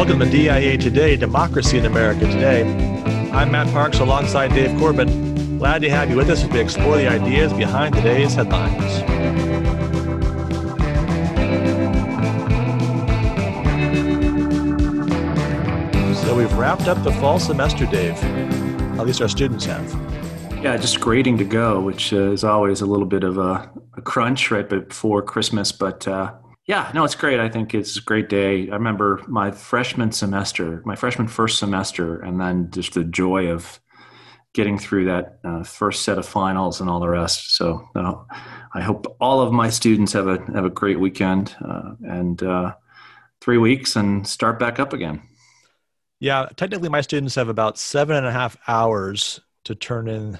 Welcome to DIA Today, Democracy in America Today. I'm Matt Parks alongside Dave Corbin. Glad to have you with us as we explore the ideas behind today's headlines. So we've wrapped up the fall semester, Dave. At least our students have. Yeah, just grading to go, which uh, is always a little bit of a, a crunch right before Christmas. But uh, yeah, no, it's great. I think it's a great day. I remember my freshman semester, my freshman first semester, and then just the joy of getting through that uh, first set of finals and all the rest. So uh, I hope all of my students have a have a great weekend uh, and uh, three weeks and start back up again. Yeah, technically, my students have about seven and a half hours to turn in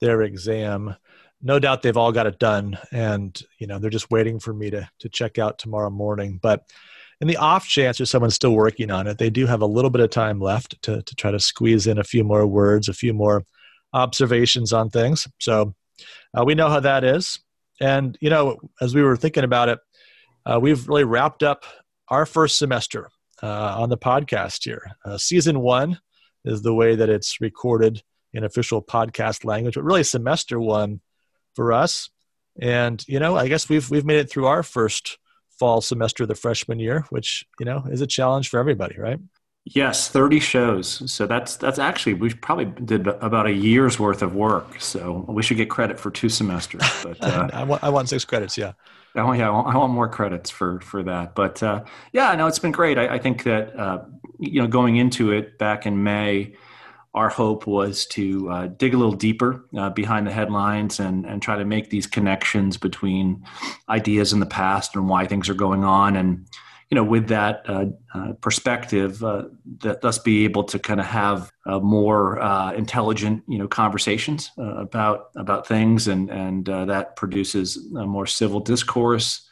their exam. No doubt they've all got it done, and you know they're just waiting for me to to check out tomorrow morning. But in the off chance there's someone still working on it, they do have a little bit of time left to to try to squeeze in a few more words, a few more observations on things. So uh, we know how that is, and you know as we were thinking about it, uh, we've really wrapped up our first semester uh, on the podcast here. Uh, season one is the way that it's recorded in official podcast language, but really semester one for us. And you know, I guess we've we've made it through our first fall semester of the freshman year, which you know is a challenge for everybody, right? Yes, thirty shows. So that's that's actually we probably did about a year's worth of work. So we should get credit for two semesters. But uh, I, want, I want six credits. Yeah. Oh yeah, I want, I want more credits for for that. But uh, yeah, no, it's been great. I, I think that uh, you know going into it back in May our hope was to uh, dig a little deeper uh, behind the headlines and, and try to make these connections between ideas in the past and why things are going on. And, you know, with that uh, uh perspective, uh, that thus be able to kind of have uh, more intelligent, you know, conversations about about things, and and that produces a more civil discourse,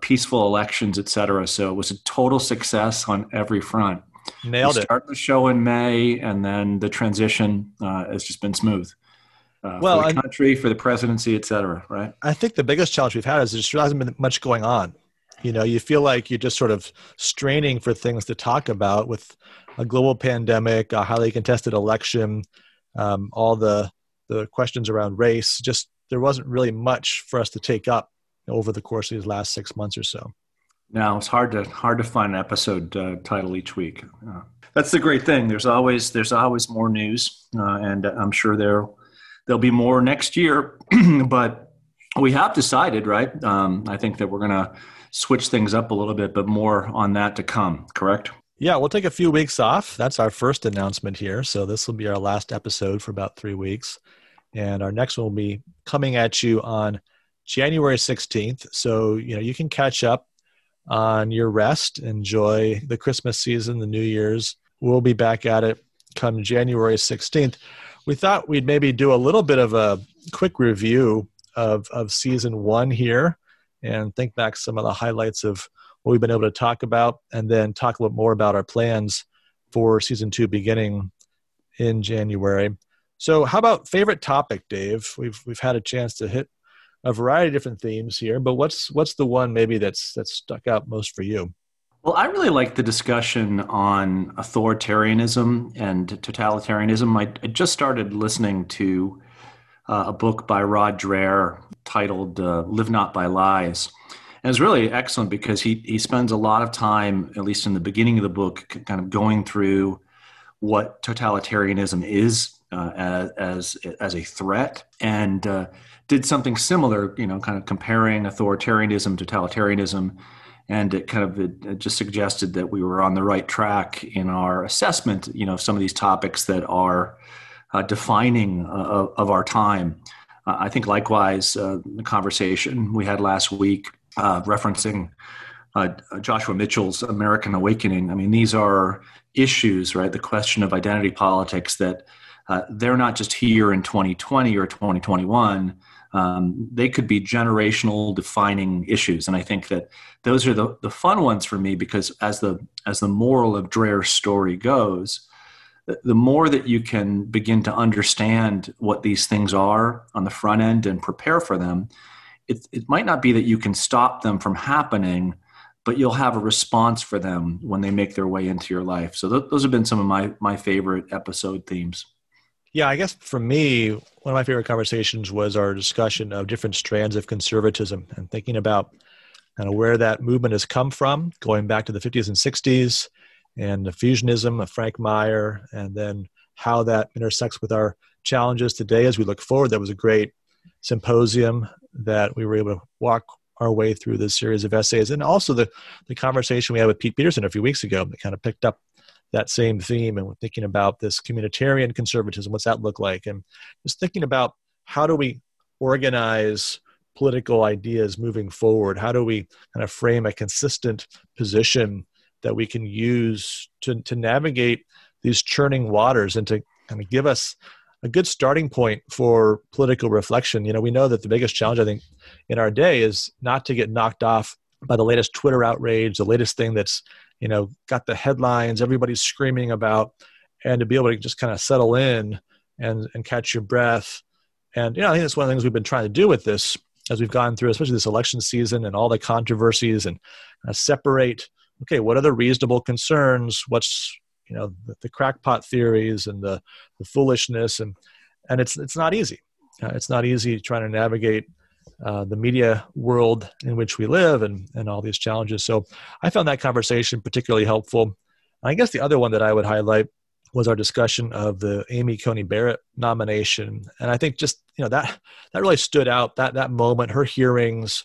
peaceful elections, et cetera. So it was a total success on every front. Nailed we it. Start the show in May, and then the transition uh, has just been smooth. Uh, well, for the country, for the presidency, et cetera, right? I think the biggest challenge we've had is there just hasn't been much going on. You know, you feel like you're just sort of straining for things to talk about with a global pandemic, a highly contested election, um, all the the questions around race. Just there wasn't really much for us to take up over the course of these last six months or so. No, it's hard to hard to find an episode uh, title each week. Uh, that's the great thing. There's always there's always more news, uh, and I'm sure there there'll be more next year. but we have decided, right? Um, I think that we're going to switch things up a little bit, but more on that to come. Correct? Yeah, we'll take a few weeks off. That's our first announcement here. So this will be our last episode for about three weeks, and our next one will be coming at you on January 16th. So you know you can catch up on your rest. Enjoy the Christmas season, the New Year's. We'll be back at it come January 16th. We thought we'd maybe do a little bit of a quick review of, of season one here and think back some of the highlights of what we've been able to talk about, and then talk a little more about our plans for season two beginning in January. So, how about favorite topic, Dave? We've we've had a chance to hit a variety of different themes here, but what's what's the one maybe that's that's stuck out most for you? Well, I really like the discussion on authoritarianism and totalitarianism. I, I just started listening to uh, a book by Rod Dreher titled uh, "Live Not by Lies." And it's really excellent because he, he spends a lot of time, at least in the beginning of the book, kind of going through what totalitarianism is uh, as, as, as a threat and uh, did something similar, you know, kind of comparing authoritarianism, to totalitarianism, and it kind of it, just suggested that we were on the right track in our assessment, you know, of some of these topics that are uh, defining uh, of our time. Uh, I think likewise, the conversation we had last week referencing uh, Joshua Mitchell's American Awakening. I mean, these are issues, right? The question of identity politics that they're not just here in 2020 or 2021 um, they could be generational defining issues and i think that those are the, the fun ones for me because as the as the moral of dreher's story goes the more that you can begin to understand what these things are on the front end and prepare for them it, it might not be that you can stop them from happening but you'll have a response for them when they make their way into your life. So th- those have been some of my my favorite episode themes. Yeah, I guess for me, one of my favorite conversations was our discussion of different strands of conservatism and thinking about kind of where that movement has come from, going back to the 50s and 60s, and the fusionism of Frank Meyer, and then how that intersects with our challenges today as we look forward. That was a great symposium that we were able to walk our way through this series of essays, and also the the conversation we had with Pete Peterson a few weeks ago that kind of picked up that same theme and thinking about this communitarian conservatism what's that look like and just thinking about how do we organize political ideas moving forward how do we kind of frame a consistent position that we can use to, to navigate these churning waters and to kind of give us a good starting point for political reflection. You know, we know that the biggest challenge, I think, in our day is not to get knocked off by the latest Twitter outrage, the latest thing that's, you know, got the headlines, everybody's screaming about, and to be able to just kind of settle in and, and catch your breath. And, you know, I think that's one of the things we've been trying to do with this as we've gone through, especially this election season and all the controversies and separate, okay, what are the reasonable concerns? What's you know the, the crackpot theories and the, the foolishness and and it's it's not easy uh, it's not easy trying to navigate uh, the media world in which we live and and all these challenges so i found that conversation particularly helpful i guess the other one that i would highlight was our discussion of the amy coney barrett nomination and i think just you know that that really stood out that that moment her hearings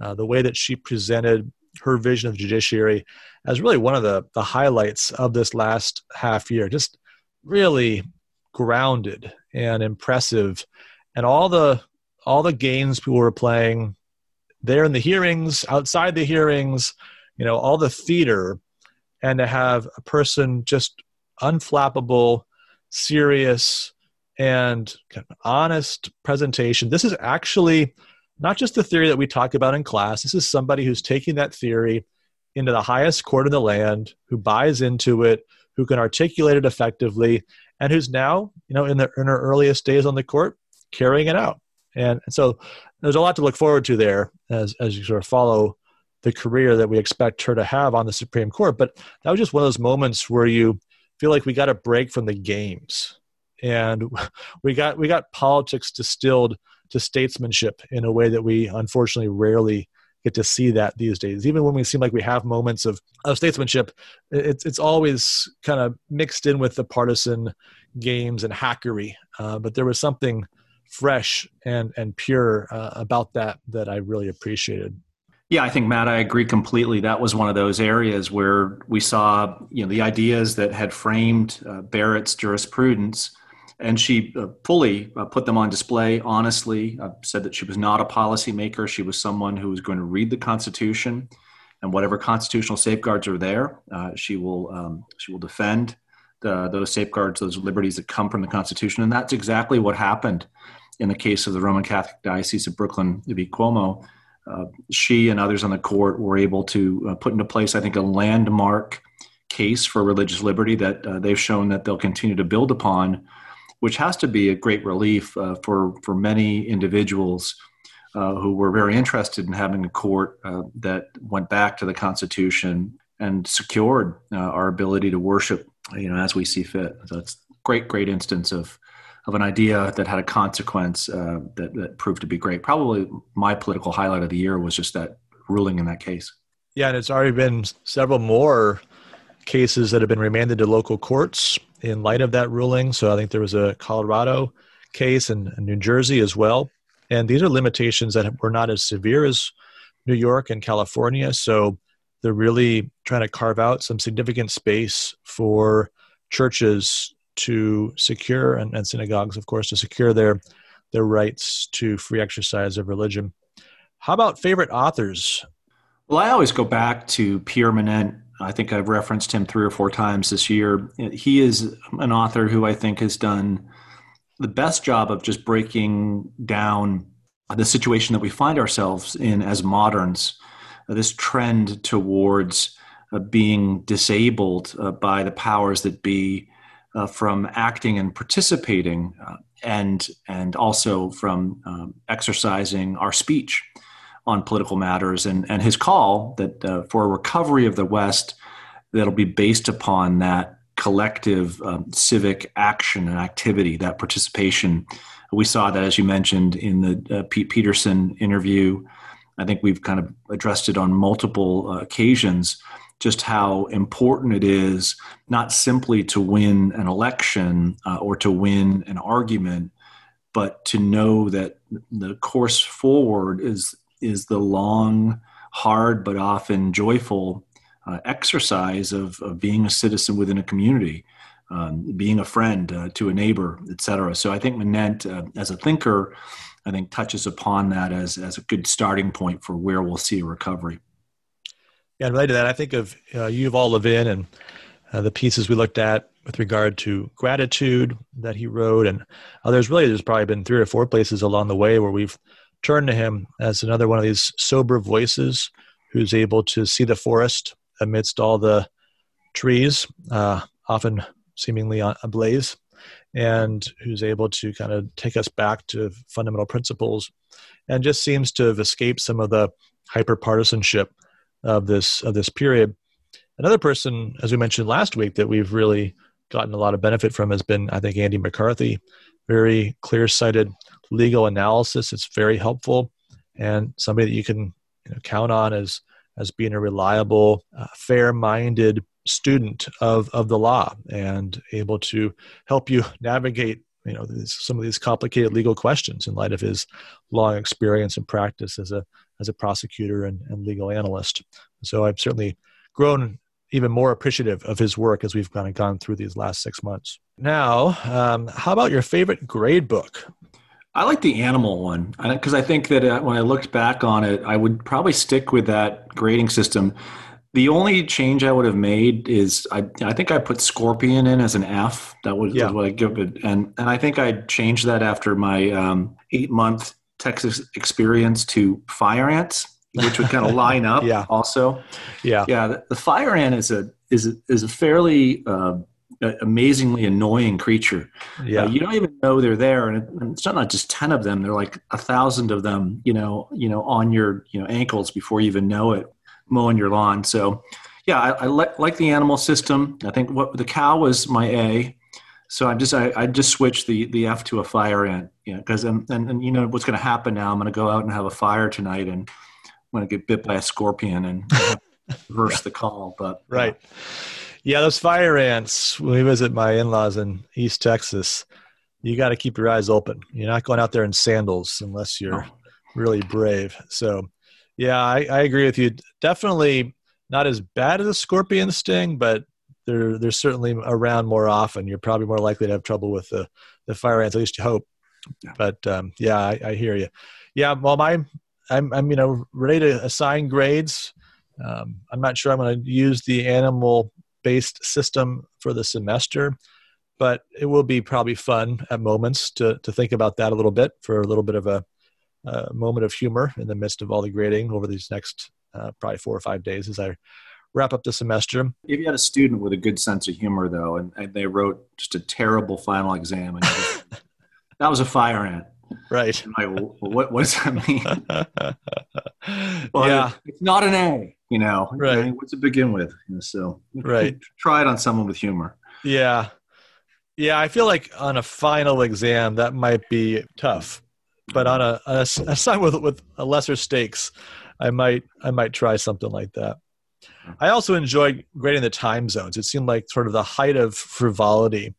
uh, the way that she presented her vision of the judiciary as really one of the, the highlights of this last half year. Just really grounded and impressive. And all the all the games people were playing there in the hearings, outside the hearings, you know, all the theater, and to have a person just unflappable, serious, and honest presentation. This is actually not just the theory that we talk about in class. This is somebody who's taking that theory into the highest court in the land, who buys into it, who can articulate it effectively, and who's now, you know, in, the, in her earliest days on the court, carrying it out. And, so there's a lot to look forward to there as, as you sort of follow the career that we expect her to have on the Supreme Court. But that was just one of those moments where you feel like we got a break from the games. And we got we got politics distilled to statesmanship in a way that we unfortunately rarely get to see that these days. Even when we seem like we have moments of, of statesmanship, it's it's always kind of mixed in with the partisan games and hackery. Uh, but there was something fresh and and pure uh, about that that I really appreciated. Yeah, I think Matt, I agree completely. That was one of those areas where we saw, you know, the ideas that had framed uh, Barrett's jurisprudence and she uh, fully uh, put them on display honestly said that she was not a policymaker she was someone who was going to read the constitution and whatever constitutional safeguards are there uh, she will um, she will defend those safeguards those liberties that come from the constitution. And that's exactly what happened in the case of the roman catholic diocese of brooklyn v. Cuomo. Uh, she and others on the court were able to uh, put into place i think a landmark case for religious liberty that they've shown that they'll continue to build upon which has to be a great relief uh, for for many individuals uh, who were very interested in having a court uh, that went back to the Constitution and secured uh, our ability to worship, you know, as we see fit. So it's great, great instance of of an idea that had a consequence uh, that that proved to be great. Probably my political highlight of the year was just that ruling in that case. Yeah, and it's already been several more cases that have been remanded to local courts in light of that ruling. So I think there was a Colorado case and New Jersey as well. And these are limitations that were not as severe as New York and California. So they're really trying to carve out some significant space for churches to secure and, and synagogues, of course, to secure their their rights to free exercise of religion. How about favorite authors? Well, I always go back to Pierre Manent I think I've referenced him three or four times this year. He is an author who I think has done the best job of just breaking down the situation that we find ourselves in as moderns, this trend towards uh, being disabled uh, by the powers that be uh, from acting and participating, uh, and and also from um, exercising our speech on political matters, and and his call that uh, for a recovery of the West that'll be based upon that collective um, civic action and activity, that participation. We saw that, as you mentioned, in the uh, Pete Peterson interview. I think we've kind of addressed it on multiple uh, occasions just how important it is not simply to win an election uh, or to win an argument, but to know that the course forward is is the long, hard but often joyful uh, exercise of, of being a citizen within a community, um, being a friend uh, to a neighbor, et cetera. So I think Manent, uh, as a thinker, I think touches upon that as as a good starting point for where we'll see a recovery. Yeah, related to that, I think of uh, Yuval Levin and uh, the pieces we looked at with regard to gratitude that he wrote, and others. Really, there's probably been three or four places along the way where we've turned to him as another one of these sober voices who's able to see the forest amidst all the trees, uh, often seemingly ablaze, and who's able to kind of take us back to fundamental principles, and just seems to have escaped some of the hyper partisanship of this of this period. Another person, as we mentioned last week, that we've really gotten a lot of benefit from has been, I think, Andy McCarthy. Very clear-sighted legal analysis. It's very helpful, and somebody that you can you know, count on as as being a reliable, uh, fair-minded student of of the law and able to help you navigate you know these, some of these complicated legal questions in light of his long experience and practice as a as a prosecutor and, and legal analyst. So I've certainly grown even more appreciative of his work as we've kind of gone through these last six months. Now, um, how about your favorite grade book? I like the animal one because I think that uh, when I looked back on it, I would probably stick with that grading system. The only change I would have made is I, I think I put Scorpion in as an F. That was, yeah. what I give it, and and I think I changed that after my um, eight month Texas experience to fire ants, which would kind of line up. yeah. Also. Yeah. Yeah. The, the, fire ant is a is a, is a fairly uh, amazingly annoying creature. Yeah. Uh, you don't even know they're there, and, it, and it's not, not just ten of them. They're like a thousand of them. You know. You know, on your you know ankles before you even know it, mowing your lawn. So. Yeah, I, I like, like the animal system. I think what the cow was my A so I'm just I, I just switched the the F to a fire ant, you know, because and, and, you know what's going to happen now. I'm going to go out and have a fire tonight, and I'm going to get bit by a scorpion and reverse the call. But right, yeah, those fire ants. When we visit my in-laws in East Texas, you got to keep your eyes open. You're not going out there in sandals unless you're no. really brave. So, yeah, I, I agree with you. Definitely not as bad as a scorpion sting, but they're they're certainly around more often. You're probably more likely to have trouble with the the fire ants. At least you hope. Yeah. But um, yeah, I, I, hear you. Yeah, well, my I'm I'm you know ready to assign grades. Um, I'm not sure I'm going to use the animal based system for the semester, but it will be probably fun at moments to to think about that a little bit for a little bit of a, a moment of humor in the midst of all the grading over these next uh, probably four or five days as I wrap up the semester. If you had a student with a good sense of humor, though, and, and they wrote just a terrible final exam, and that was a fire ant. Right. Like, what, what does that mean? well, yeah. It's not an A, you know. Right. I mean, what's it begin with? So right. try it on someone with humor. Yeah. Yeah, I feel like on a final exam that might be tough, but on a, a, a sign with with a lesser stakes, I might I might try something like that. I also enjoyed grading the time zones. It seemed like sort of the height of frivolity.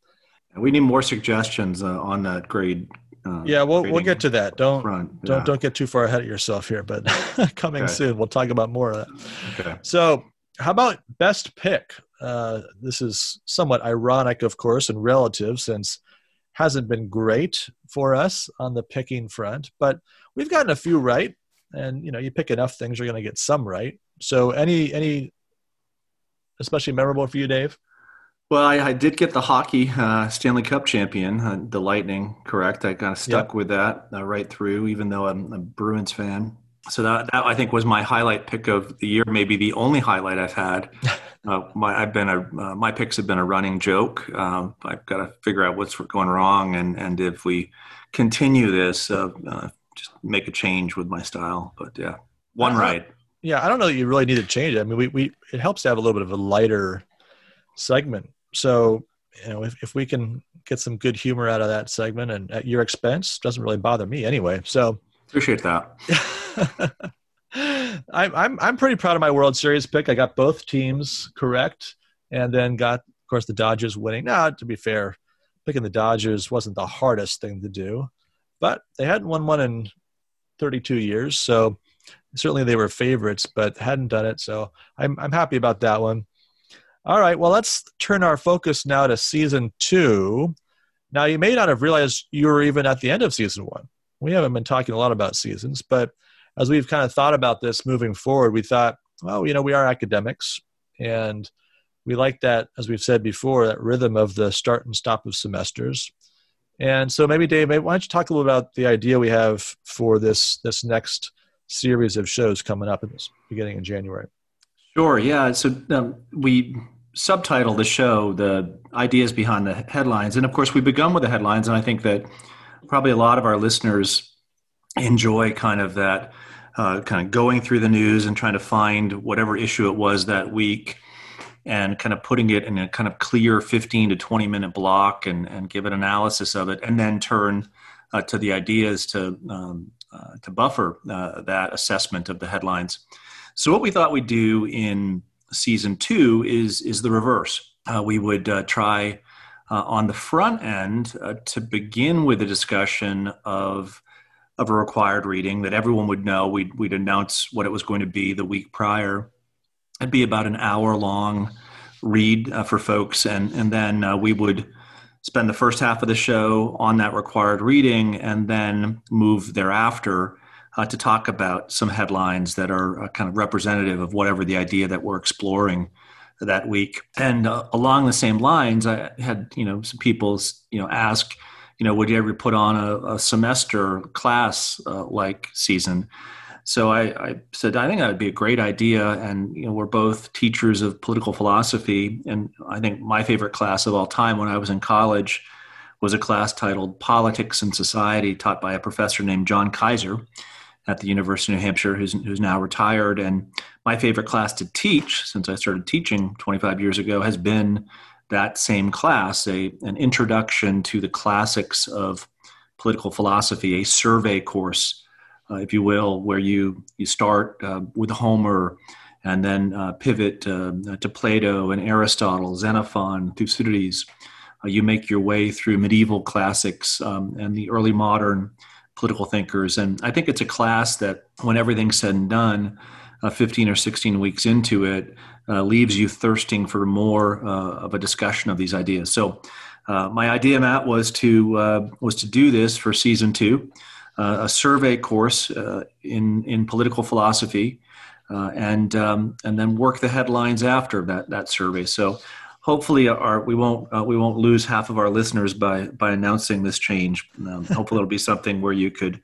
We need more suggestions uh, on that grade. Uh, yeah, we'll we'll get to that. Don't front. Yeah. don't don't get too far ahead of yourself here, but coming okay. soon. We'll talk about more of that. Okay. So, how about best pick? Uh, this is somewhat ironic, of course, and relative since hasn't been great for us on the picking front, but we've gotten a few right. And you know, you pick enough things, you're going to get some right. So, any any especially memorable for you, Dave? Well, I, I did get the hockey uh, Stanley Cup champion, uh, the Lightning. Correct. I kind of stuck yep. with that uh, right through, even though I'm a Bruins fan. So that, that I think was my highlight pick of the year, maybe the only highlight I've had. Uh, my I've been a uh, my picks have been a running joke. Um, I've got to figure out what's going wrong, and and if we continue this, uh, just make a change with my style. But yeah. One right. Yeah, I don't know that you really need to change it. I mean, we, we it helps to have a little bit of a lighter segment. So, you know, if, if we can get some good humor out of that segment and at your expense, doesn't really bother me anyway. So appreciate that. I'm, I'm I'm pretty proud of my World Series pick. I got both teams correct, and then got, of course, the Dodgers winning. Now, to be fair, picking the Dodgers wasn't the hardest thing to do, but they hadn't won one in 32 years, so certainly they were favorites, but hadn't done it. So I'm I'm happy about that one. All right, well, let's turn our focus now to season two. Now, you may not have realized you were even at the end of season one. We haven't been talking a lot about seasons, but as we've kind of thought about this moving forward, we thought, well, you know, we are academics and we like that, as we've said before, that rhythm of the start and stop of semesters. And so maybe Dave, maybe, why don't you talk a little about the idea we have for this this next series of shows coming up in this beginning in January? Sure. Yeah. So um, we subtitle the show the ideas behind the headlines, and of course we begun with the headlines, and I think that probably a lot of our listeners enjoy kind of that uh, kind of going through the news and trying to find whatever issue it was that week and kind of putting it in a kind of clear 15 to 20 minute block and, and give an analysis of it and then turn uh, to the ideas to um, uh, to buffer uh, that assessment of the headlines. So what we thought we'd do in season two is is the reverse. Uh, we would uh, try on the front end to begin with a discussion of of a required reading that everyone would know. We'd, we'd announce what it was going to be the week prior. It'd be about an hour long read uh, for folks, and, and then uh, we would spend the first half of the show on that required reading and then move thereafter uh, to talk about some headlines that are uh, kind of representative of whatever the idea that we're exploring that week. And uh, along the same lines, I had you know some people you know ask you know, would you ever put on a, a semester class uh, like season? So I, I, said, I think that would be a great idea. And, you know, we're both teachers of political philosophy. And I think my favorite class of all time when I was in college was a class titled Politics and Society, taught by a professor named John Kaiser at the University of New Hampshire, who's, who's now retired. And my favorite class to teach since I started teaching 25 years ago has been that same class, a, an introduction to the classics of political philosophy, a survey course, uh, if you will, where you, you start uh, with Homer and then uh, pivot uh, to Plato and Aristotle, Xenophon, Thucydides. Uh, you make your way through medieval classics um, and the early modern political thinkers. And I think it's a class that, when everything's said and done, uh, 15 or 16 weeks into it, uh, leaves you thirsting for more uh, of a discussion of these ideas. So, uh, my idea, Matt, was to uh, was to do this for season two, uh, a survey course in in political philosophy, and um, and then work the headlines after that that survey. So. Hopefully, our, we won't we won't lose half of our listeners by by announcing this change. Um, hopefully, it'll be something where you could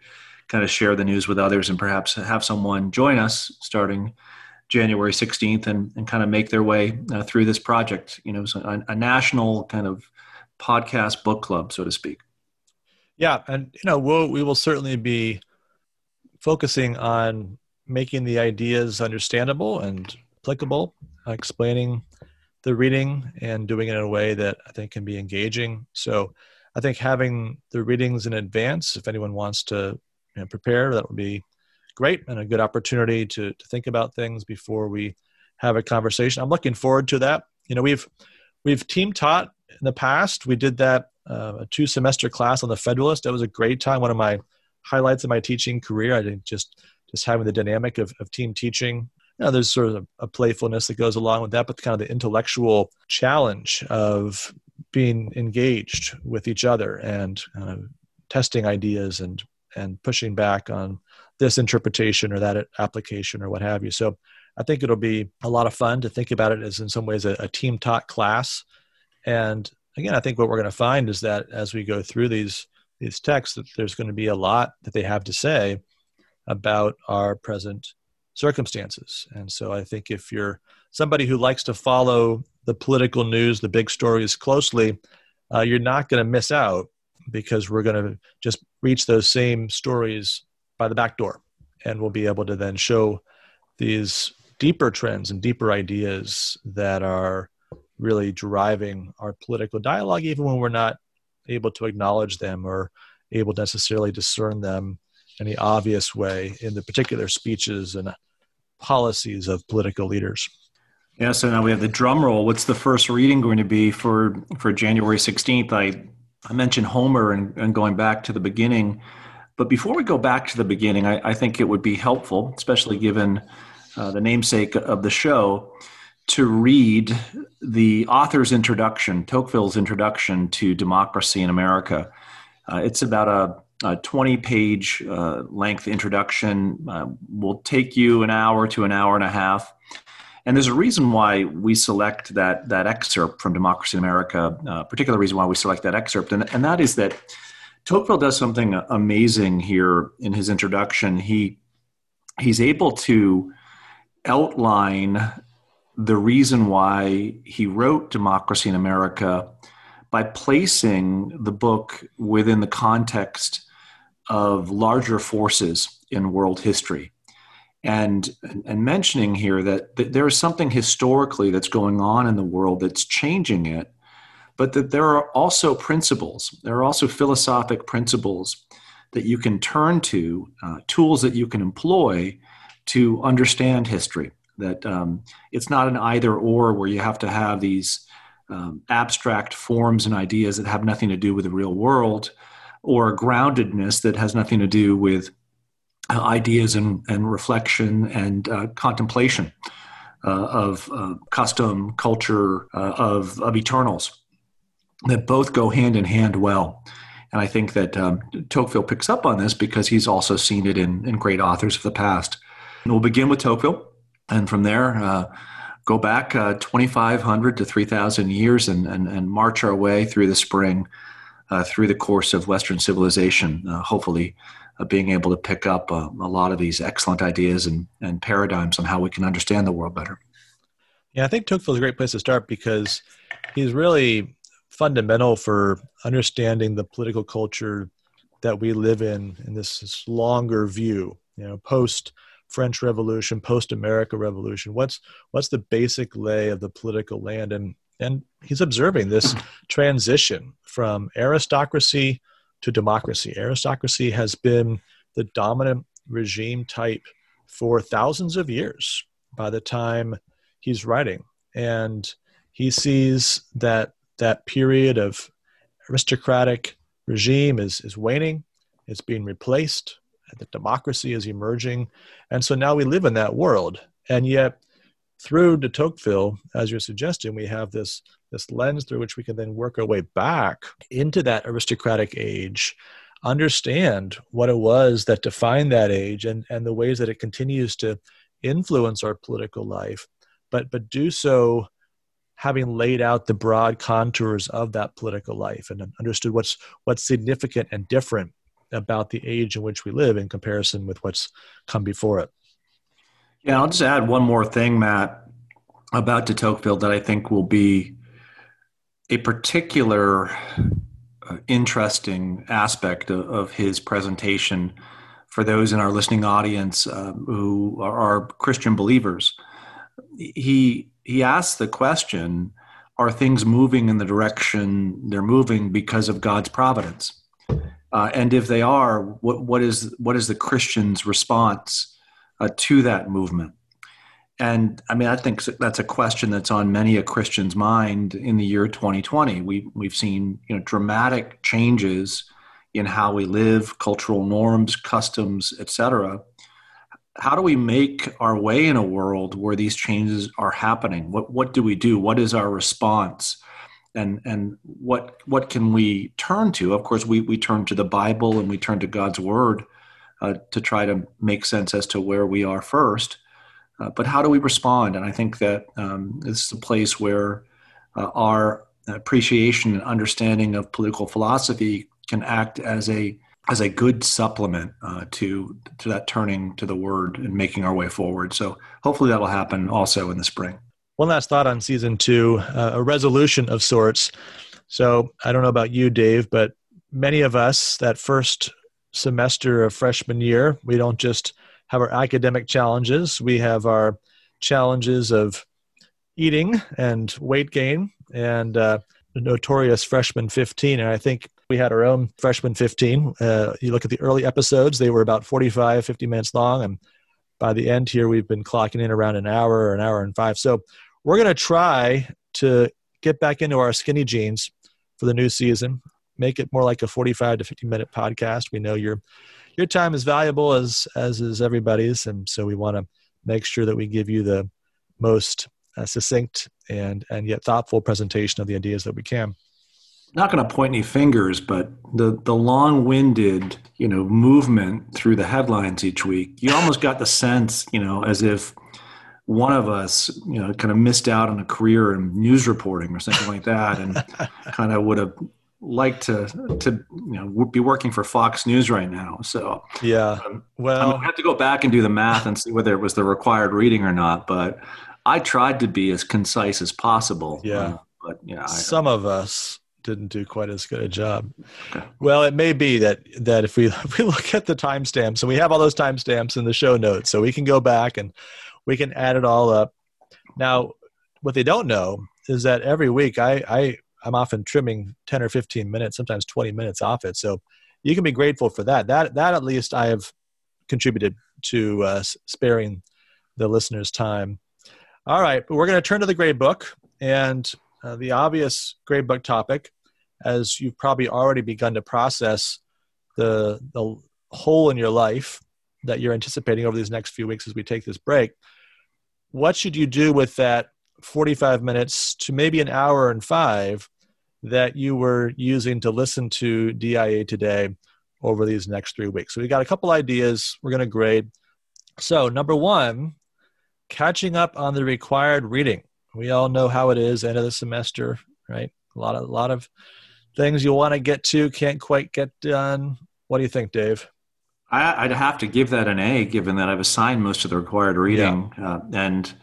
kind of share the news with others and perhaps have someone join us starting January 16th and, and kind of make their way uh, through this project, you know, so a, a, national kind of podcast book club, so to speak. Yeah. And, you know, we'll, we will certainly be focusing on making the ideas understandable and applicable, explaining the reading and doing it in a way that I think can be engaging. So I think having the readings in advance, if anyone wants to know, prepare, that would be great and a good opportunity to, to think about things before we have a conversation. I'm looking forward to that. You know, we've we've team taught in the past. We did that uh, a two semester class on the Federalist. That was a great time. One of my highlights of my teaching career. I think just just having the dynamic of, of team teaching. You know, there's sort of a, a playfulness that goes along with that, but kind of the intellectual challenge of being engaged with each other and uh, testing ideas and and pushing back on this interpretation or that application or what have you. So I think it'll be a lot of fun to think about it as in some ways a, a team taught class. And again, I think what we're going to find is that as we go through these these texts, that there's going to be a lot that they have to say about our present circumstances. And so I think if you're somebody who likes to follow the political news, the big stories closely, uh, you're not going to miss out because we're going to just reach those same stories by the back door. and we'll be able to then show these deeper trends and deeper ideas that are really driving our political dialogue, even when we're not able to acknowledge them or able to necessarily discern them in the obvious way in the particular speeches and policies of political leaders. Yeah, so now we have the drum roll. What's the first reading going to be for for January 16th? I, I mentioned Homer and, and going back to the beginning. But before we go back to the beginning, I, I think it would be helpful, especially given uh, the namesake of the show, to read the author's introduction, Tocqueville's introduction to democracy in America. Uh, it's about a, a 20 page uh, length introduction, uh, will take you an hour to an hour and a half. And there's a reason why we select that, that excerpt from Democracy in America, uh, particular reason why we select that excerpt, and, and that is that Tocqueville does something amazing here in his introduction. He he's able to outline the reason why he wrote Democracy in America by placing the book within the context of larger forces in world history. And, and mentioning here that, that there is something historically that's going on in the world that's changing it but that there are also principles, there are also philosophic principles that you can turn to, uh, tools that you can employ to understand history. That um, it's not an either or where you have to have these um, abstract forms and ideas that have nothing to do with the real world, or a groundedness that has nothing to do with ideas and, and reflection and uh, contemplation uh, of uh, custom, culture, uh, of, of eternals that both go hand in hand well. And I think that um, Tocqueville picks up on this because he's also seen it in, in great authors of the past. And we'll begin with Tocqueville, and from there, uh, go back uh, 2,500 to 3,000 years and, and, and, march our way through the spring, uh, through the course of Western civilization, uh, hopefully uh, being able to pick up uh, a lot of these excellent ideas and, and paradigms on how we can understand the world better. Yeah, I think Tocqueville is a great place to start because he's really fundamental for understanding the political culture that we live in in this, this longer view you know post french revolution post america revolution what's what's the basic lay of the political land and and he's observing this transition from aristocracy to democracy aristocracy has been the dominant regime type for thousands of years by the time he's writing and he sees that that period of aristocratic regime is, is waning, it's being replaced, the democracy is emerging. And so now we live in that world. And yet, through de Tocqueville, as you're suggesting, we have this, this lens through which we can then work our way back into that aristocratic age, understand what it was that defined that age and, and the ways that it continues to influence our political life, but, but do so having laid out the broad contours of that political life and understood what's what's significant and different about the age in which we live in comparison with what's come before it. Yeah, I'll just add one more thing, Matt, about de Tocqueville that I think will be a particular uh, interesting aspect of, of, his presentation for those in our listening audience uh, who are, are Christian believers. He he asks the question are things moving in the direction they're moving because of God's providence? Uh, and if they are, what, what is what is the Christian's response uh, to that movement? And I mean, I think that's a question that's on many a Christian's mind in the year 2020. We we've seen you know dramatic changes in how we live, cultural norms, customs, etc how do we make our way in a world where these changes are happening? What what do we do? What is our response? And and what what can we turn to? Of course, we we turn to the Bible and we turn to God's Word uh, to try to make sense as to where we are first. Uh, but how do we respond? And I think that um, this is a place where uh, our appreciation and understanding of political philosophy can act as a as a good supplement uh, to to that turning to the word and making our way forward. So hopefully that'll happen also in the spring. One last thought on season two, uh, a resolution of sorts. So I don't know about you, Dave, but many of us that first semester of freshman year, we don't just have our academic challenges. We have our challenges of eating and weight gain and uh, notorious freshman 15. And I think we had our own freshman 15. Uh, you look at the early episodes, they were about 45, 50 minutes long. And by the end here, we've been clocking in around an hour or an hour and five. So we're going to try to get back into our skinny jeans for the new season, make it more like a 45 to 50 minute podcast. We know your your time is valuable as as is everybody's, and so we want to make sure that we give you the most uh, succinct and and yet thoughtful presentation of the ideas that we can. Not going to point any fingers, but the the long-winded, you know, movement through the headlines each week, you almost got the sense, you know, as if one of us, you know, kind of missed out on a career in news reporting or something like that, and kind of would have liked to to you know be working for Fox News right now. So yeah, um, well, I have to go back and do the math and see whether it was the required reading or not. But I tried to be as concise as possible. Yeah, uh, but yeah, some of us didn't do quite as good a job. Okay. Well, it may be that that if we if we look at the timestamps, and we have all those timestamps in the show notes, so we can go back and we can add it all up. Now, what they don't know is that every week I, I I'm often trimming 10 or 15 minutes, sometimes 20 minutes off it. So you can be grateful for that. That that at least I have contributed to uh, sparing the listeners time. All right, but we're going to turn to the grade book and uh, the obvious grade book topic, as you've probably already begun to process the the hole in your life that you're anticipating over these next few weeks as we take this break what should you do with that 45 minutes to maybe an hour and five that you were using to listen to DIA today over these next three weeks? So we got a couple ideas we're going to grade. So, number one, catching up on the required reading. We all know how it is end of the semester, right? A lot of a lot of things you want to get to can't quite get done. What do you think, Dave? I, would have to give that an A, given that I've assigned most of the required reading, yeah. uh, and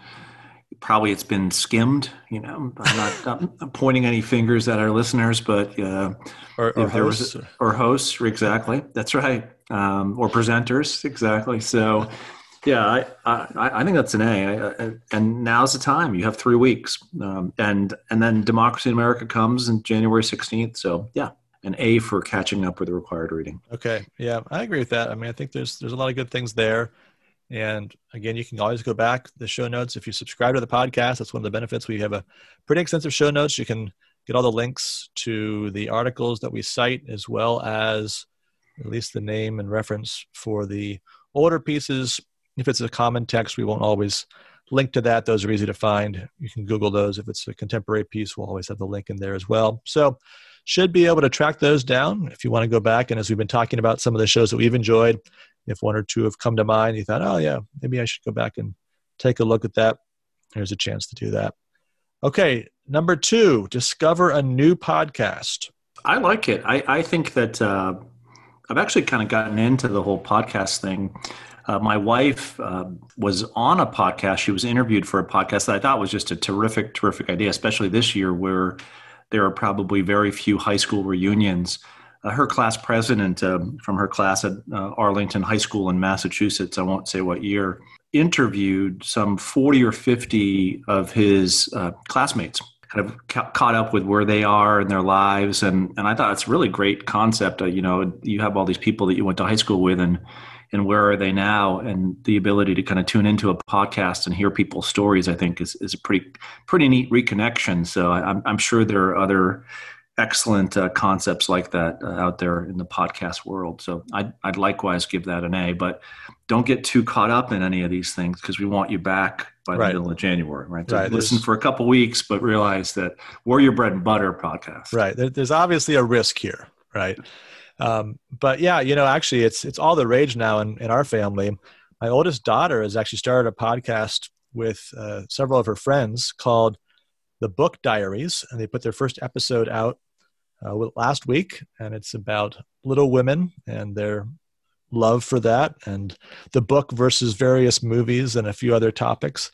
probably it's been skimmed. You know, I'm not pointing any fingers at our listeners, but uh, or, or hosts, or hosts, exactly. That's right, um, or presenters, exactly. So, yeah, I, I, I think that's an A. I, I, and now's the time. You have three weeks, um, and and then Democracy in America comes in January 16th. So, yeah, an A for catching up with the required reading. Okay, yeah, I agree with that. I mean, I think there's there's a lot of good things there. And again, you can always go back the show notes if you subscribe to the podcast. That's one of the benefits. We have a pretty extensive show notes. You can get all the links to the articles that we cite, as well as at least the name and reference for the older pieces. If it's a common text, we won't always link to that. Those are easy to find. You can Google those. If it's a contemporary piece, we'll always have the link in there as well. So should be able to track those down if you want to go back. And as we've been talking about some of the shows that we've enjoyed, if one or two have come to mind, you thought, oh, yeah, maybe I should go back and take a look at that. There's a chance to do that. Okay, number two, discover a new podcast. I like it. I, I think that uh, I've actually kind of gotten into the whole podcast thing. Uh, my wife uh, was on a podcast. She was interviewed for a podcast that I thought was just a terrific, terrific idea, especially this year where there are probably very few high school reunions. Uh, her class president um, from her class at uh, Arlington High School in Massachusetts, I won't say what year, interviewed some 40 or 50 of his uh, classmates, kind of ca- caught up with where they are in their lives. And, and I thought it's a really great concept. Uh, you know, you have all these people that you went to high school with and and where are they now and the ability to kind of tune into a podcast and hear people's stories i think is, is a pretty pretty neat reconnection so i'm, I'm sure there are other excellent uh, concepts like that uh, out there in the podcast world so I'd, I'd likewise give that an a but don't get too caught up in any of these things because we want you back by the middle of january right, so right. listen there's, for a couple weeks but realize that we're your bread and butter podcast right there's obviously a risk here right um, but yeah, you know, actually, it's it's all the rage now in, in our family. My oldest daughter has actually started a podcast with uh, several of her friends called the Book Diaries, and they put their first episode out uh, last week, and it's about Little Women and their love for that, and the book versus various movies and a few other topics.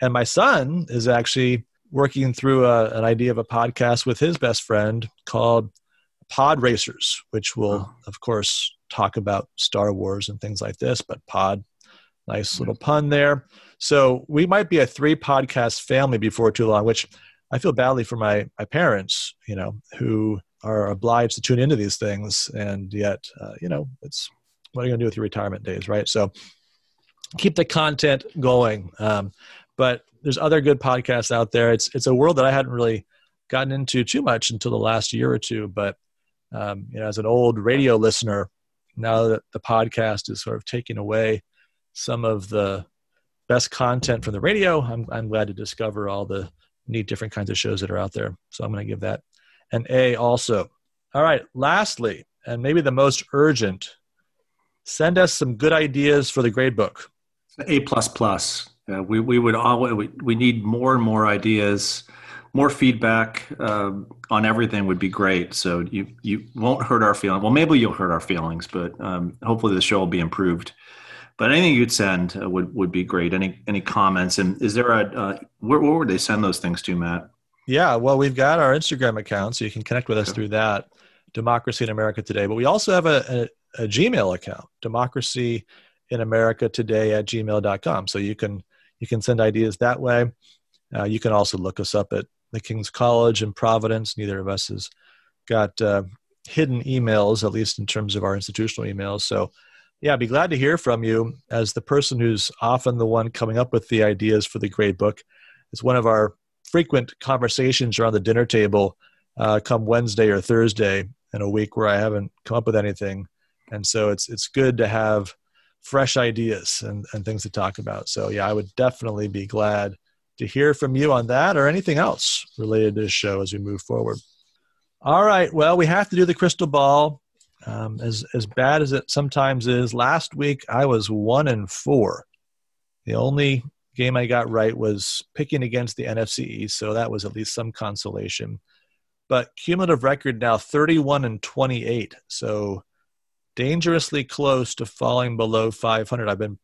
And my son is actually working through a, an idea of a podcast with his best friend called pod racers, which will, of course, talk about Star Wars and things like this, but pod Nice little pun there. So we might be a three podcast family before too long, which I feel badly for my my parents, you know, who are obliged to tune into these things, and yet, uh, you know, it's what are you going to do with your retirement days, right? So keep the content going. Um, but there's other good podcasts out there. It's it's a world that I hadn't really gotten into too much until the last year or two. But um, you know, as an old radio listener, now that the podcast is sort of taking away some of the best content from the radio, I'm I'm glad to discover all the neat different kinds of shows that are out there. So I'm going to give that an A also. All right. Lastly, and maybe the most urgent, send us some good ideas for the grade book. A plus plus. Uh, we we would all we, we need more and more ideas, more feedback uh, on everything would be great. So you you won't hurt our feelings. Well, maybe you'll hurt our feelings, but um, hopefully the show will be improved. But anything you'd send uh, would would be great. Any any comments? And is there a uh, where, where would they send those things to, Matt? Yeah, well, we've got our Instagram account, so you can connect with us through that. Democracy in America Today. But we also have a, a, a Gmail account, Democracy in America Today at gmail.com. So you can you can send ideas that way. Uh, you can also look us up at the King's College in Providence. Neither of us has got uh, hidden emails, at least in terms of our institutional emails. So, yeah, I'd be glad to hear from you as the person who's often the one coming up with the ideas for the grade book. It's one of our frequent conversations around the dinner table uh, come Wednesday or Thursday in a week where I haven't come up with anything. And so it's it's good to have fresh ideas and, and things to talk about. So, yeah, I would definitely be glad to hear from you on that or anything else related to this show as we move forward. All right. Well, we have to do the crystal ball. Um, as as bad as it sometimes is, last week I was one and four. The only game I got right was picking against the NFC East, so that was at least some consolation. But cumulative record now 31 and 28. So dangerously close to falling below 500. I've been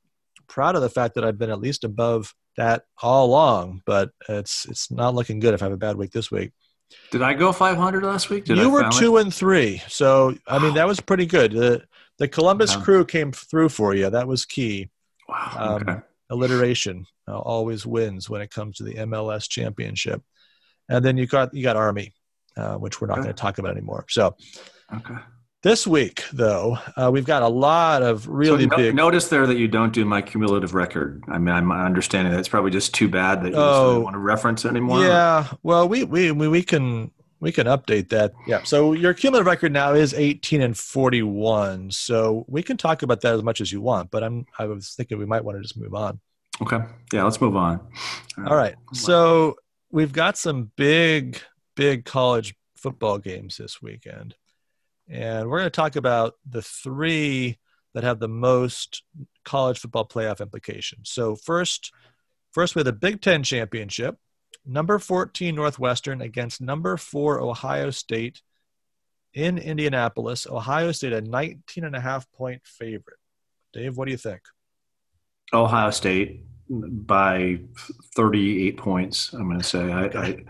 proud of the fact that I've been at least above that all along, but it's it's not looking good if I have a bad week this week. Did I go 500 last week? Did you I were two it? and three, so I mean that was pretty good. The the Columbus wow. crew came through for you. That was key. Wow. Um, okay. alliteration uh, always wins when it comes to the MLS championship, and then you got you got Army, uh, which we're not okay. going to talk about anymore. So. Okay. This week, though, uh, we've got a lot of really so no, big. Notice there that you don't do my cumulative record. I mean, I'm understanding that's probably just too bad that you oh, don't want to reference anymore. Yeah, well, we we we can we can update that. Yeah. So your cumulative record now is 18 and 41. So we can talk about that as much as you want. But I'm I was thinking we might want to just move on. Okay. Yeah. Let's move on. All right. So we've got some big big college football games this weekend. And we're going to talk about the three that have the most college football playoff implications. So first, first we have the Big Ten championship, number 14 Northwestern against number four Ohio State in Indianapolis. Ohio State a 19 and a half point favorite. Dave, what do you think? Ohio State by 38 points. I'm going to say. I, I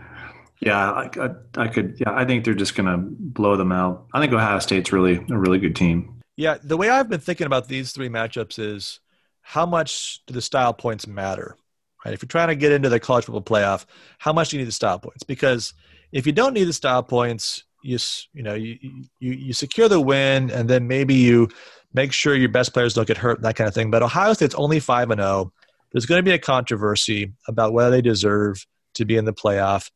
yeah, I, I, I, could. Yeah, I think they're just going to blow them out. I think Ohio State's really a really good team. Yeah, the way I've been thinking about these three matchups is how much do the style points matter? Right? If you're trying to get into the college football playoff, how much do you need the style points? Because if you don't need the style points, you you know you you you secure the win, and then maybe you make sure your best players don't get hurt, that kind of thing. But Ohio State's only five and zero. Oh. There's going to be a controversy about whether they deserve to be in the playoff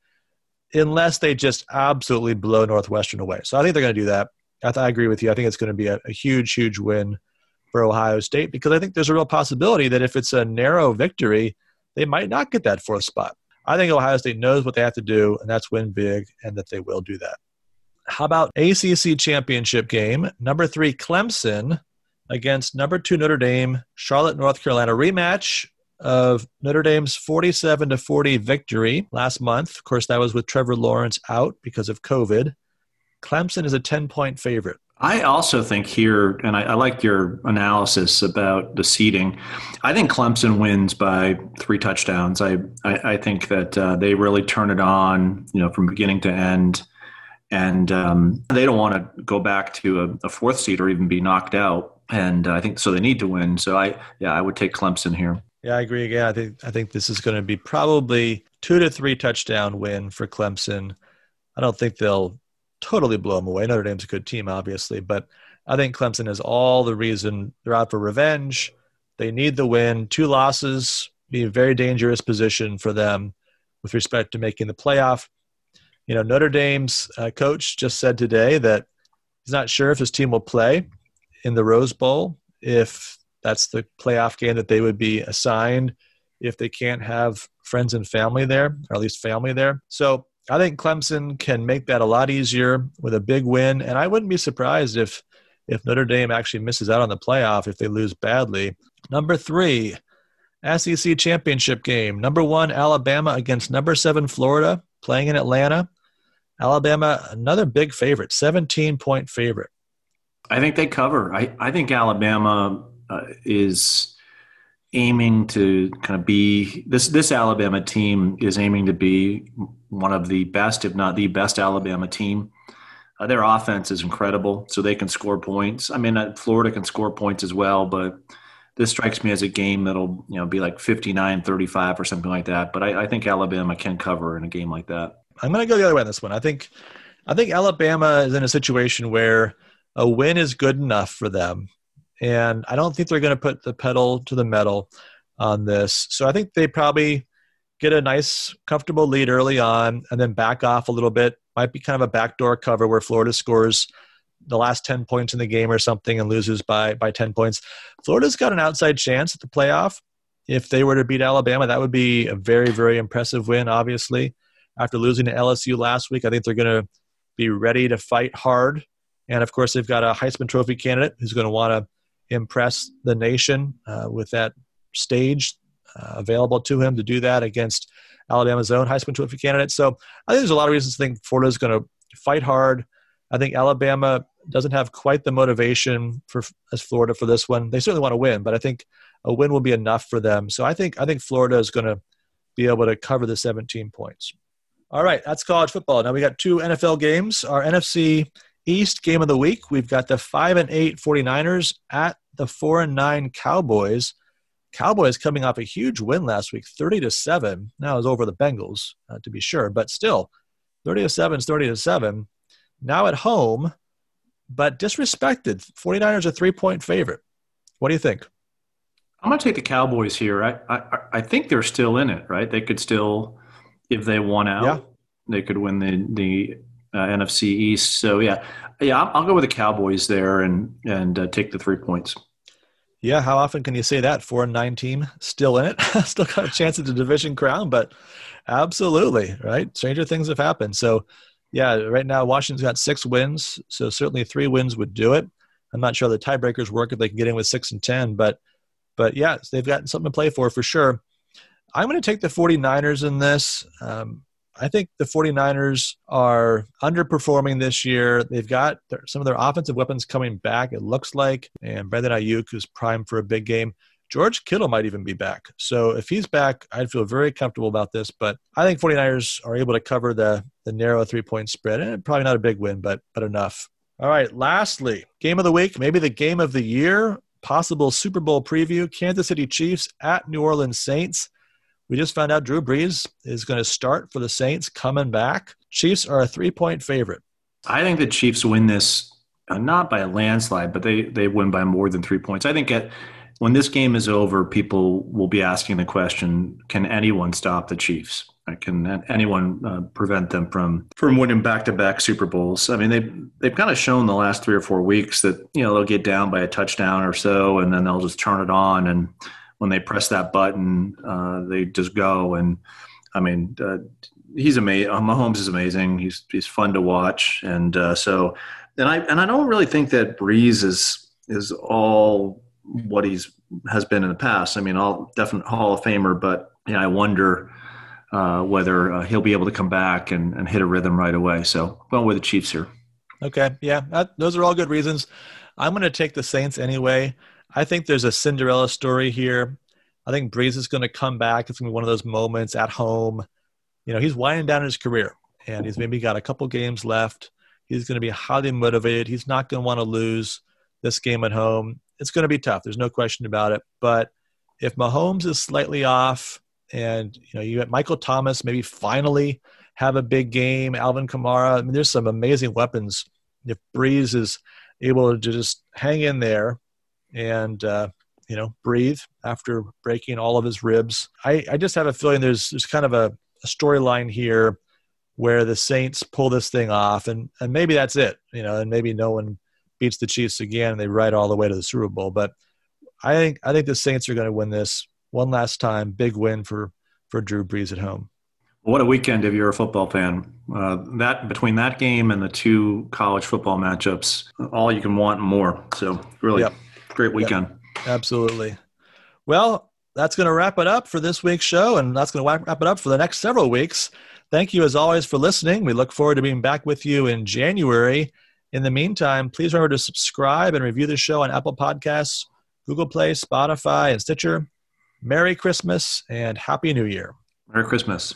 unless they just absolutely blow Northwestern away. So I think they're going to do that. I, th- I agree with you. I think it's going to be a, a, huge, huge win for Ohio State because I think there's a real possibility that if it's a narrow victory, they might not get that fourth spot. I think Ohio State knows what they have to do, and that's win big, and that they will do that. How about ACC championship game? Number three, Clemson against number two Notre Dame, Charlotte, North Carolina rematch of Notre Dame's 47 to 40 victory last month. Of course, that was with Trevor Lawrence out because of COVID. Clemson is a 10 point favorite. I also think here, and I, I, like your analysis about the seeding. I think Clemson wins by three touchdowns. I I, I think that uh, they really turn it on, you know, from beginning to end, and um, they don't want to go back to a, a, fourth seed or even be knocked out and uh, I think so. They need to win. So I, yeah, I would take Clemson here. Yeah, I agree. Yeah, I think I think this is going to be probably two to three touchdown win for Clemson. I don't think they'll totally blow them away. Notre Dame's a good team, obviously, but I think Clemson has all the reason. They're out for revenge. They need the win. Two losses be a very dangerous position for them with respect to making the playoff. You know, Notre Dame's uh, coach just said today that he's not sure if his team will play in the Rose Bowl if that's the playoff game that they would be assigned if they can't have friends and family there, or at least family there. So I think Clemson can make that a lot easier with a big win, and I wouldn't be surprised if if Notre Dame actually misses out on the playoff if they lose badly. Number three, SEC championship game. Number one, Alabama against number seven, Florida, playing in Atlanta. Alabama, another big favorite, 17 point favorite. I think they cover. I, I think Alabama uh, is aiming to kind of be this this Alabama team is aiming to be one of the best, if not the best, Alabama team. Uh, their offense is incredible, so they can score points. I mean, uh, Florida can score points as well, but this strikes me as a game that'll you know be like 59-35 or something like that. But I, I think Alabama can cover in a game like that. I'm going to go the other way on this one. I think I think Alabama is in a situation where a win is good enough for them, and I don't think they're going to put the pedal to the metal on this. So I think they probably get a nice, comfortable lead early on, and then back off a little bit might be kind of a backdoor cover where Florida scores the last 10 points in the game or something and loses by by 10 points. Florida's got an outside chance at the playoff. If they were to beat Alabama, that would be a very very impressive win obviously. After losing to LSU last week, I think they're going to be ready to fight hard. And of course, they've got a Heisman Trophy candidate who's going to want to impress the nation uh, with that stage uh, available to him to do that against Alabama's own Heisman Trophy candidate. So I think there's a lot of reasons to think Florida's going to fight hard. I think Alabama doesn't have quite the motivation for as Florida for this one. They certainly want to win, but I think a win will be enough for them. So I think I think Florida is going to be able to cover the 17 points. All right, that's college football. Now we got two NFL games. Our NFC East game of the week. We've got the 5 and 8 49ers at the 4 and 9 Cowboys. Cowboys coming off a huge win last week, 30 to 7. Now it was over the Bengals, uh, to be sure, but still 30 to 7 is 30 to 7. Now at home, but disrespected. 49ers a three point favorite. What do you think? I'm going to take the Cowboys here. I, I, I think they're still in it, right? They could still, if they won out, yeah. they could win the the uh, NFC East. So yeah, yeah, I'll, go with the Cowboys there and and uh, take the three points. Yeah, how often can you say that? Four and nine team still in it, still got a chance at the division crown, but absolutely right. Stranger things have happened. So, yeah, right now Washington's got six wins, so certainly three wins would do it. I'm not sure the tiebreakers work if they can get in with six and ten, but but yeah, they've got something to play for for sure. I'm going to take the 49ers in this. Um, I think the 49ers are underperforming this year. They've got their, some of their offensive weapons coming back, it looks like, and Brandon Aiyuk is primed for a big game. George Kittle might even be back. So if he's back, I'd feel very comfortable about this. But I think 49ers are able to cover the, the narrow three point spread. And probably not a big win, but, but enough. All right. Lastly, game of the week, maybe the game of the year, possible Super Bowl preview Kansas City Chiefs at New Orleans Saints. We just found out Drew Brees is going to start for the Saints coming back. Chiefs are a three point favorite. I think the Chiefs win this uh, not by a landslide, but they, they win by more than three points. I think at, when this game is over, people will be asking the question can anyone stop the Chiefs? Can anyone uh, prevent them from from winning back to back Super Bowls? I mean, they've they've kind of shown the last three or four weeks that you know they'll get down by a touchdown or so, and then they'll just turn it on and when they press that button, uh, they just go. And I mean, uh, he's amazing. Uh, Mahomes is amazing. He's he's fun to watch, and uh, so and I and I don't really think that Brees is is all what he's has been in the past. I mean, all definite Hall of Famer, but yeah, I wonder. Uh, whether uh, he'll be able to come back and, and hit a rhythm right away. So going with the Chiefs here. Okay, yeah, that, those are all good reasons. I'm going to take the Saints anyway. I think there's a Cinderella story here. I think Brees is going to come back. It's going to be one of those moments at home. You know, he's winding down his career and he's maybe got a couple games left. He's going to be highly motivated. He's not going to want to lose this game at home. it's going to be tough. There's no question about it. But if Mahomes is slightly off, and you know you got Michael Thomas maybe finally have a big game, Alvin Kamara. I mean, there's some amazing weapons. If Brees is able to just hang in there and uh, you know breathe after breaking all of his ribs, I, I just have a feeling there's there's kind of a, a storyline here where the Saints pull this thing off, and and maybe that's it, you know, and maybe no one beats the Chiefs again, and they ride all the way to the Super Bowl. But I think I think the Saints are going to win this one last time. Big win for for Drew Brees at home. What a weekend if you're a football fan. Uh, that between that game and the two college football matchups, all you can want more. So really, yep. Great weekend. Yep. Absolutely. Well, that's going to wrap it up for this week's show, and that's going to wrap it up for the next several weeks. Thank you, as always, for listening. We look forward to being back with you in January. In the meantime, please remember to subscribe and review the show on Apple Podcasts, Google Play, Spotify, and Stitcher. Merry Christmas and Happy New Year. Merry Christmas.